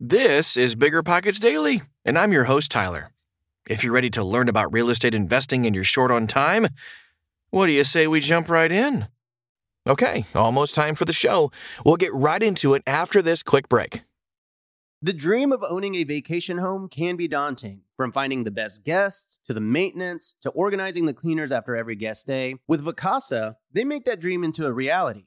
This is Bigger Pockets Daily, and I'm your host, Tyler. If you're ready to learn about real estate investing and you're short on time, what do you say we jump right in? Okay, almost time for the show. We'll get right into it after this quick break. The dream of owning a vacation home can be daunting, from finding the best guests to the maintenance to organizing the cleaners after every guest day. With Vacasa, they make that dream into a reality.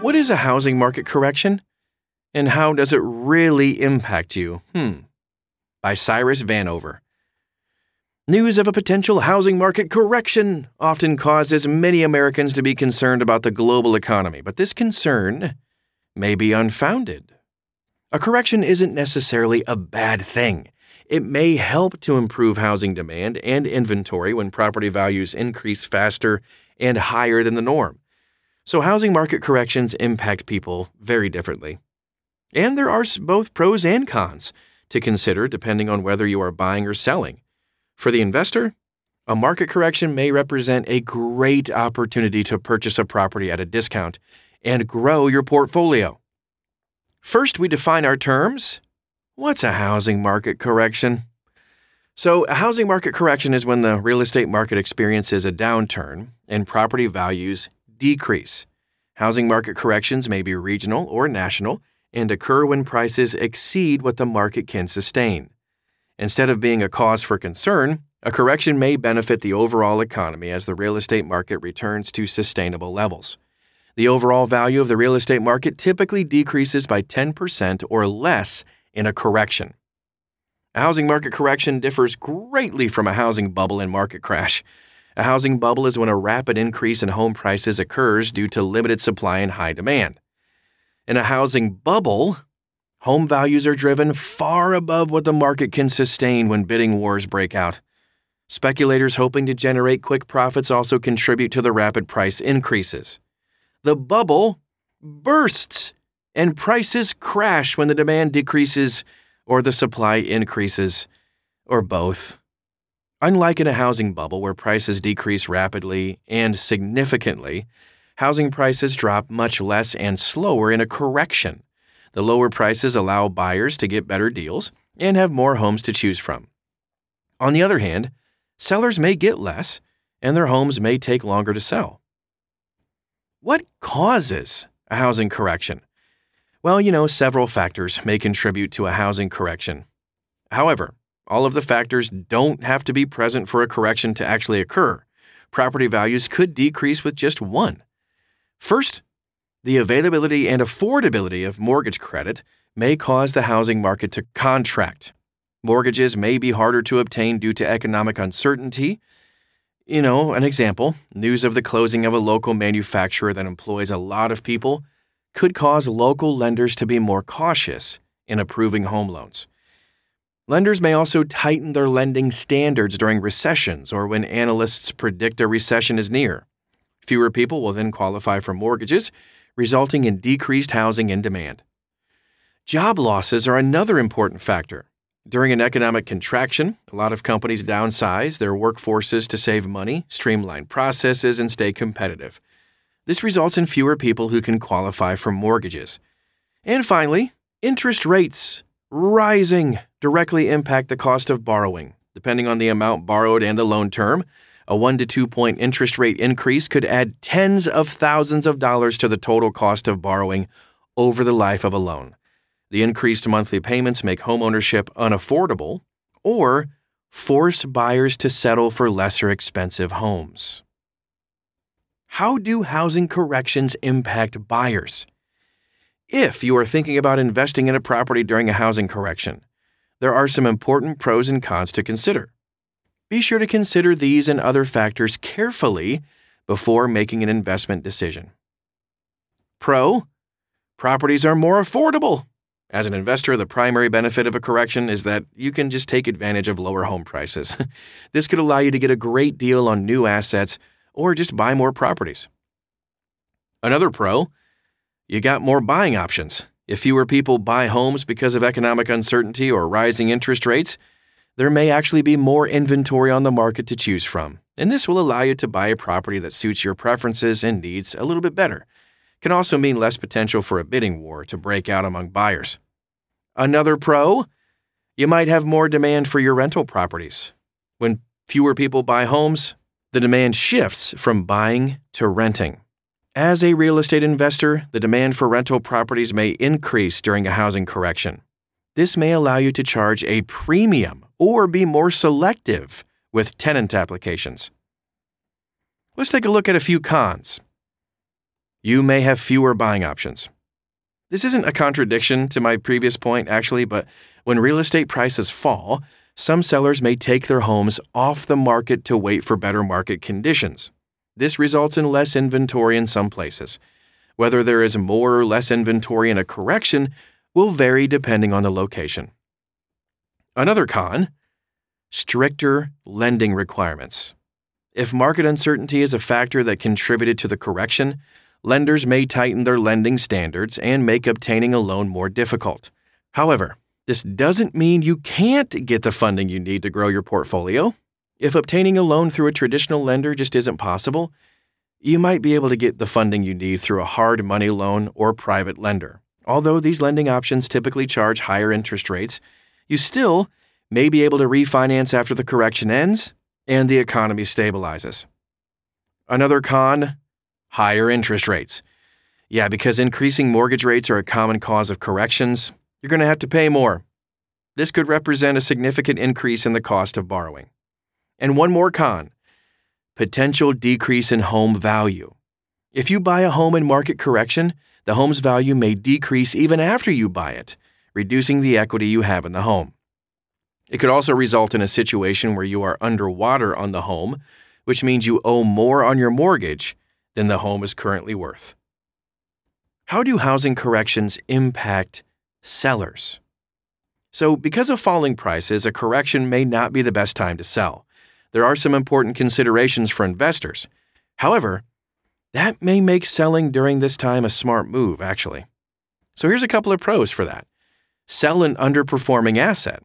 What is a housing market correction? And how does it really impact you? Hmm. By Cyrus Vanover. News of a potential housing market correction often causes many Americans to be concerned about the global economy, but this concern may be unfounded. A correction isn't necessarily a bad thing. It may help to improve housing demand and inventory when property values increase faster and higher than the norm. So, housing market corrections impact people very differently. And there are both pros and cons to consider depending on whether you are buying or selling. For the investor, a market correction may represent a great opportunity to purchase a property at a discount and grow your portfolio. First, we define our terms. What's a housing market correction? So, a housing market correction is when the real estate market experiences a downturn and property values decrease. Housing market corrections may be regional or national and occur when prices exceed what the market can sustain. Instead of being a cause for concern, a correction may benefit the overall economy as the real estate market returns to sustainable levels. The overall value of the real estate market typically decreases by 10% or less in a correction. A housing market correction differs greatly from a housing bubble and market crash. A housing bubble is when a rapid increase in home prices occurs due to limited supply and high demand. In a housing bubble, home values are driven far above what the market can sustain when bidding wars break out. Speculators hoping to generate quick profits also contribute to the rapid price increases. The bubble bursts and prices crash when the demand decreases or the supply increases, or both. Unlike in a housing bubble where prices decrease rapidly and significantly, housing prices drop much less and slower in a correction. The lower prices allow buyers to get better deals and have more homes to choose from. On the other hand, sellers may get less and their homes may take longer to sell. What causes a housing correction? Well, you know, several factors may contribute to a housing correction. However, all of the factors don't have to be present for a correction to actually occur. Property values could decrease with just one. First, the availability and affordability of mortgage credit may cause the housing market to contract. Mortgages may be harder to obtain due to economic uncertainty. You know, an example news of the closing of a local manufacturer that employs a lot of people could cause local lenders to be more cautious in approving home loans. Lenders may also tighten their lending standards during recessions or when analysts predict a recession is near. Fewer people will then qualify for mortgages, resulting in decreased housing in demand. Job losses are another important factor. During an economic contraction, a lot of companies downsize their workforces to save money, streamline processes, and stay competitive. This results in fewer people who can qualify for mortgages. And finally, interest rates rising directly impact the cost of borrowing. Depending on the amount borrowed and the loan term, a 1 to 2 point interest rate increase could add tens of thousands of dollars to the total cost of borrowing over the life of a loan. The increased monthly payments make homeownership unaffordable or force buyers to settle for lesser expensive homes. How do housing corrections impact buyers? If you are thinking about investing in a property during a housing correction, there are some important pros and cons to consider. Be sure to consider these and other factors carefully before making an investment decision. Pro Properties are more affordable. As an investor, the primary benefit of a correction is that you can just take advantage of lower home prices. this could allow you to get a great deal on new assets or just buy more properties. Another pro, you got more buying options. If fewer people buy homes because of economic uncertainty or rising interest rates, there may actually be more inventory on the market to choose from, and this will allow you to buy a property that suits your preferences and needs a little bit better. Can also mean less potential for a bidding war to break out among buyers. Another pro, you might have more demand for your rental properties. When fewer people buy homes, the demand shifts from buying to renting. As a real estate investor, the demand for rental properties may increase during a housing correction. This may allow you to charge a premium or be more selective with tenant applications. Let's take a look at a few cons. You may have fewer buying options. This isn't a contradiction to my previous point, actually, but when real estate prices fall, some sellers may take their homes off the market to wait for better market conditions. This results in less inventory in some places. Whether there is more or less inventory in a correction will vary depending on the location. Another con stricter lending requirements. If market uncertainty is a factor that contributed to the correction, lenders may tighten their lending standards and make obtaining a loan more difficult. However, this doesn't mean you can't get the funding you need to grow your portfolio. If obtaining a loan through a traditional lender just isn't possible, you might be able to get the funding you need through a hard money loan or private lender. Although these lending options typically charge higher interest rates, you still may be able to refinance after the correction ends and the economy stabilizes. Another con higher interest rates. Yeah, because increasing mortgage rates are a common cause of corrections, you're going to have to pay more. This could represent a significant increase in the cost of borrowing. And one more con potential decrease in home value. If you buy a home in market correction, the home's value may decrease even after you buy it, reducing the equity you have in the home. It could also result in a situation where you are underwater on the home, which means you owe more on your mortgage than the home is currently worth. How do housing corrections impact sellers. So, because of falling prices, a correction may not be the best time to sell. There are some important considerations for investors. However, that may make selling during this time a smart move, actually. So, here's a couple of pros for that sell an underperforming asset.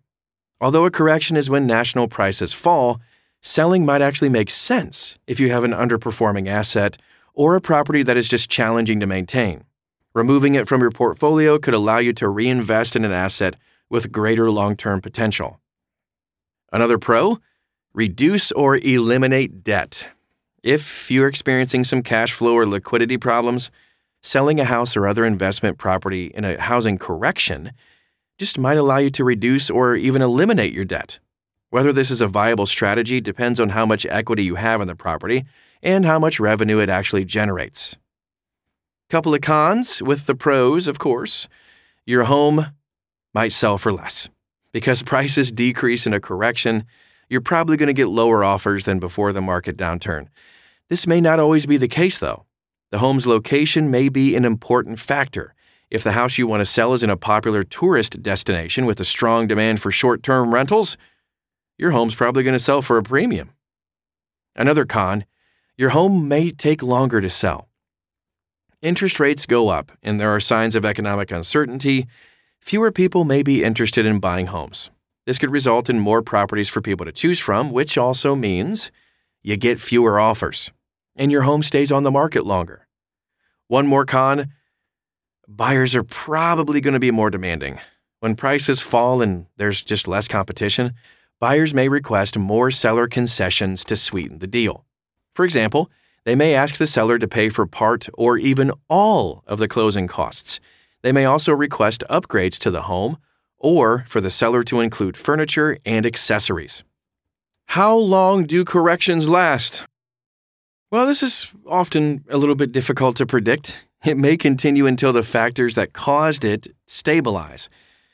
Although a correction is when national prices fall, selling might actually make sense if you have an underperforming asset or a property that is just challenging to maintain. Removing it from your portfolio could allow you to reinvest in an asset with greater long term potential. Another pro reduce or eliminate debt. If you're experiencing some cash flow or liquidity problems, selling a house or other investment property in a housing correction just might allow you to reduce or even eliminate your debt. Whether this is a viable strategy depends on how much equity you have in the property and how much revenue it actually generates. Couple of cons with the pros, of course. Your home might sell for less. Because prices decrease in a correction, you're probably going to get lower offers than before the market downturn. This may not always be the case, though. The home's location may be an important factor. If the house you want to sell is in a popular tourist destination with a strong demand for short term rentals, your home's probably going to sell for a premium. Another con your home may take longer to sell. Interest rates go up, and there are signs of economic uncertainty. Fewer people may be interested in buying homes. This could result in more properties for people to choose from, which also means you get fewer offers and your home stays on the market longer. One more con buyers are probably going to be more demanding. When prices fall and there's just less competition, buyers may request more seller concessions to sweeten the deal. For example, they may ask the seller to pay for part or even all of the closing costs. They may also request upgrades to the home or for the seller to include furniture and accessories. How long do corrections last? Well, this is often a little bit difficult to predict. It may continue until the factors that caused it stabilize.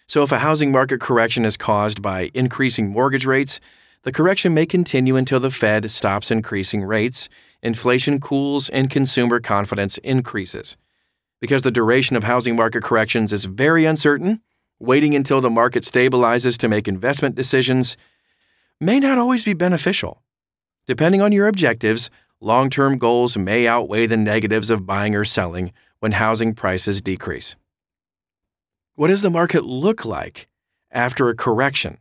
So, if a housing market correction is caused by increasing mortgage rates, the correction may continue until the Fed stops increasing rates, inflation cools, and consumer confidence increases. Because the duration of housing market corrections is very uncertain, waiting until the market stabilizes to make investment decisions may not always be beneficial. Depending on your objectives, long term goals may outweigh the negatives of buying or selling when housing prices decrease. What does the market look like after a correction?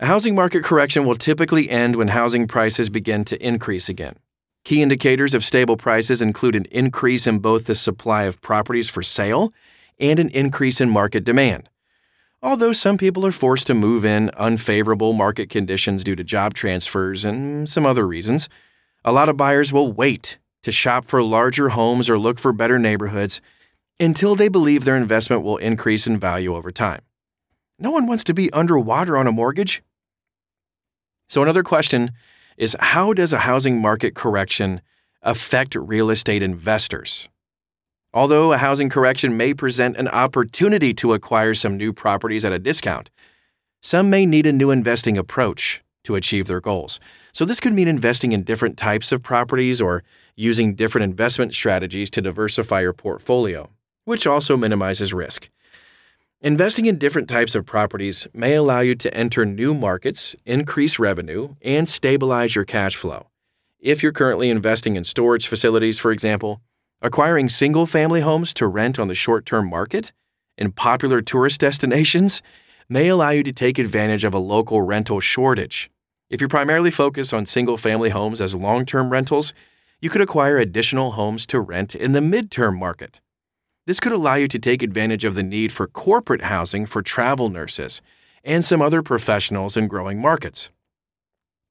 A housing market correction will typically end when housing prices begin to increase again. Key indicators of stable prices include an increase in both the supply of properties for sale and an increase in market demand. Although some people are forced to move in unfavorable market conditions due to job transfers and some other reasons, a lot of buyers will wait to shop for larger homes or look for better neighborhoods until they believe their investment will increase in value over time. No one wants to be underwater on a mortgage. So, another question is how does a housing market correction affect real estate investors? Although a housing correction may present an opportunity to acquire some new properties at a discount, some may need a new investing approach to achieve their goals. So, this could mean investing in different types of properties or using different investment strategies to diversify your portfolio, which also minimizes risk. Investing in different types of properties may allow you to enter new markets, increase revenue, and stabilize your cash flow. If you're currently investing in storage facilities, for example, acquiring single family homes to rent on the short term market in popular tourist destinations may allow you to take advantage of a local rental shortage. If you primarily focus on single family homes as long term rentals, you could acquire additional homes to rent in the midterm market. This could allow you to take advantage of the need for corporate housing for travel nurses and some other professionals in growing markets.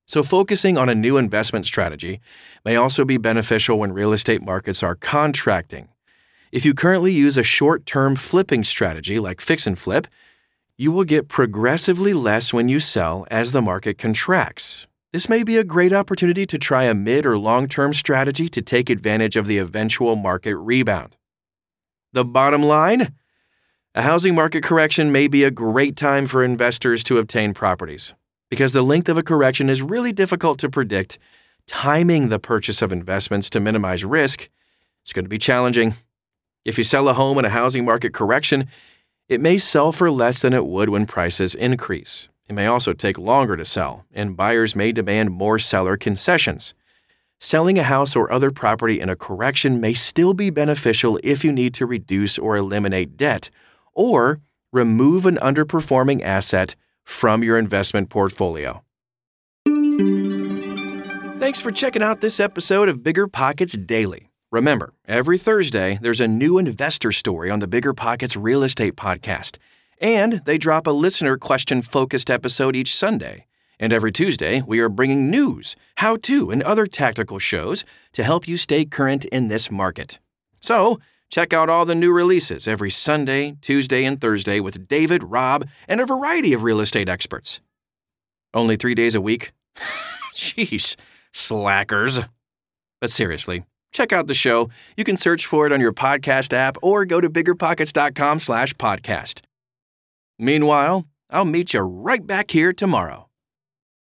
So, focusing on a new investment strategy may also be beneficial when real estate markets are contracting. If you currently use a short term flipping strategy like fix and flip, you will get progressively less when you sell as the market contracts. This may be a great opportunity to try a mid or long term strategy to take advantage of the eventual market rebound. The bottom line a housing market correction may be a great time for investors to obtain properties. Because the length of a correction is really difficult to predict, timing the purchase of investments to minimize risk is going to be challenging. If you sell a home in a housing market correction, it may sell for less than it would when prices increase. It may also take longer to sell, and buyers may demand more seller concessions. Selling a house or other property in a correction may still be beneficial if you need to reduce or eliminate debt or remove an underperforming asset from your investment portfolio. Thanks for checking out this episode of Bigger Pockets Daily. Remember, every Thursday, there's a new investor story on the Bigger Pockets Real Estate Podcast. And they drop a listener question focused episode each Sunday. And every Tuesday, we are bringing news, how to, and other tactical shows to help you stay current in this market. So, check out all the new releases every Sunday, Tuesday, and Thursday with David, Rob, and a variety of real estate experts. Only three days a week? Jeez, slackers. But seriously, check out the show. You can search for it on your podcast app or go to biggerpockets.com slash podcast. Meanwhile, I'll meet you right back here tomorrow.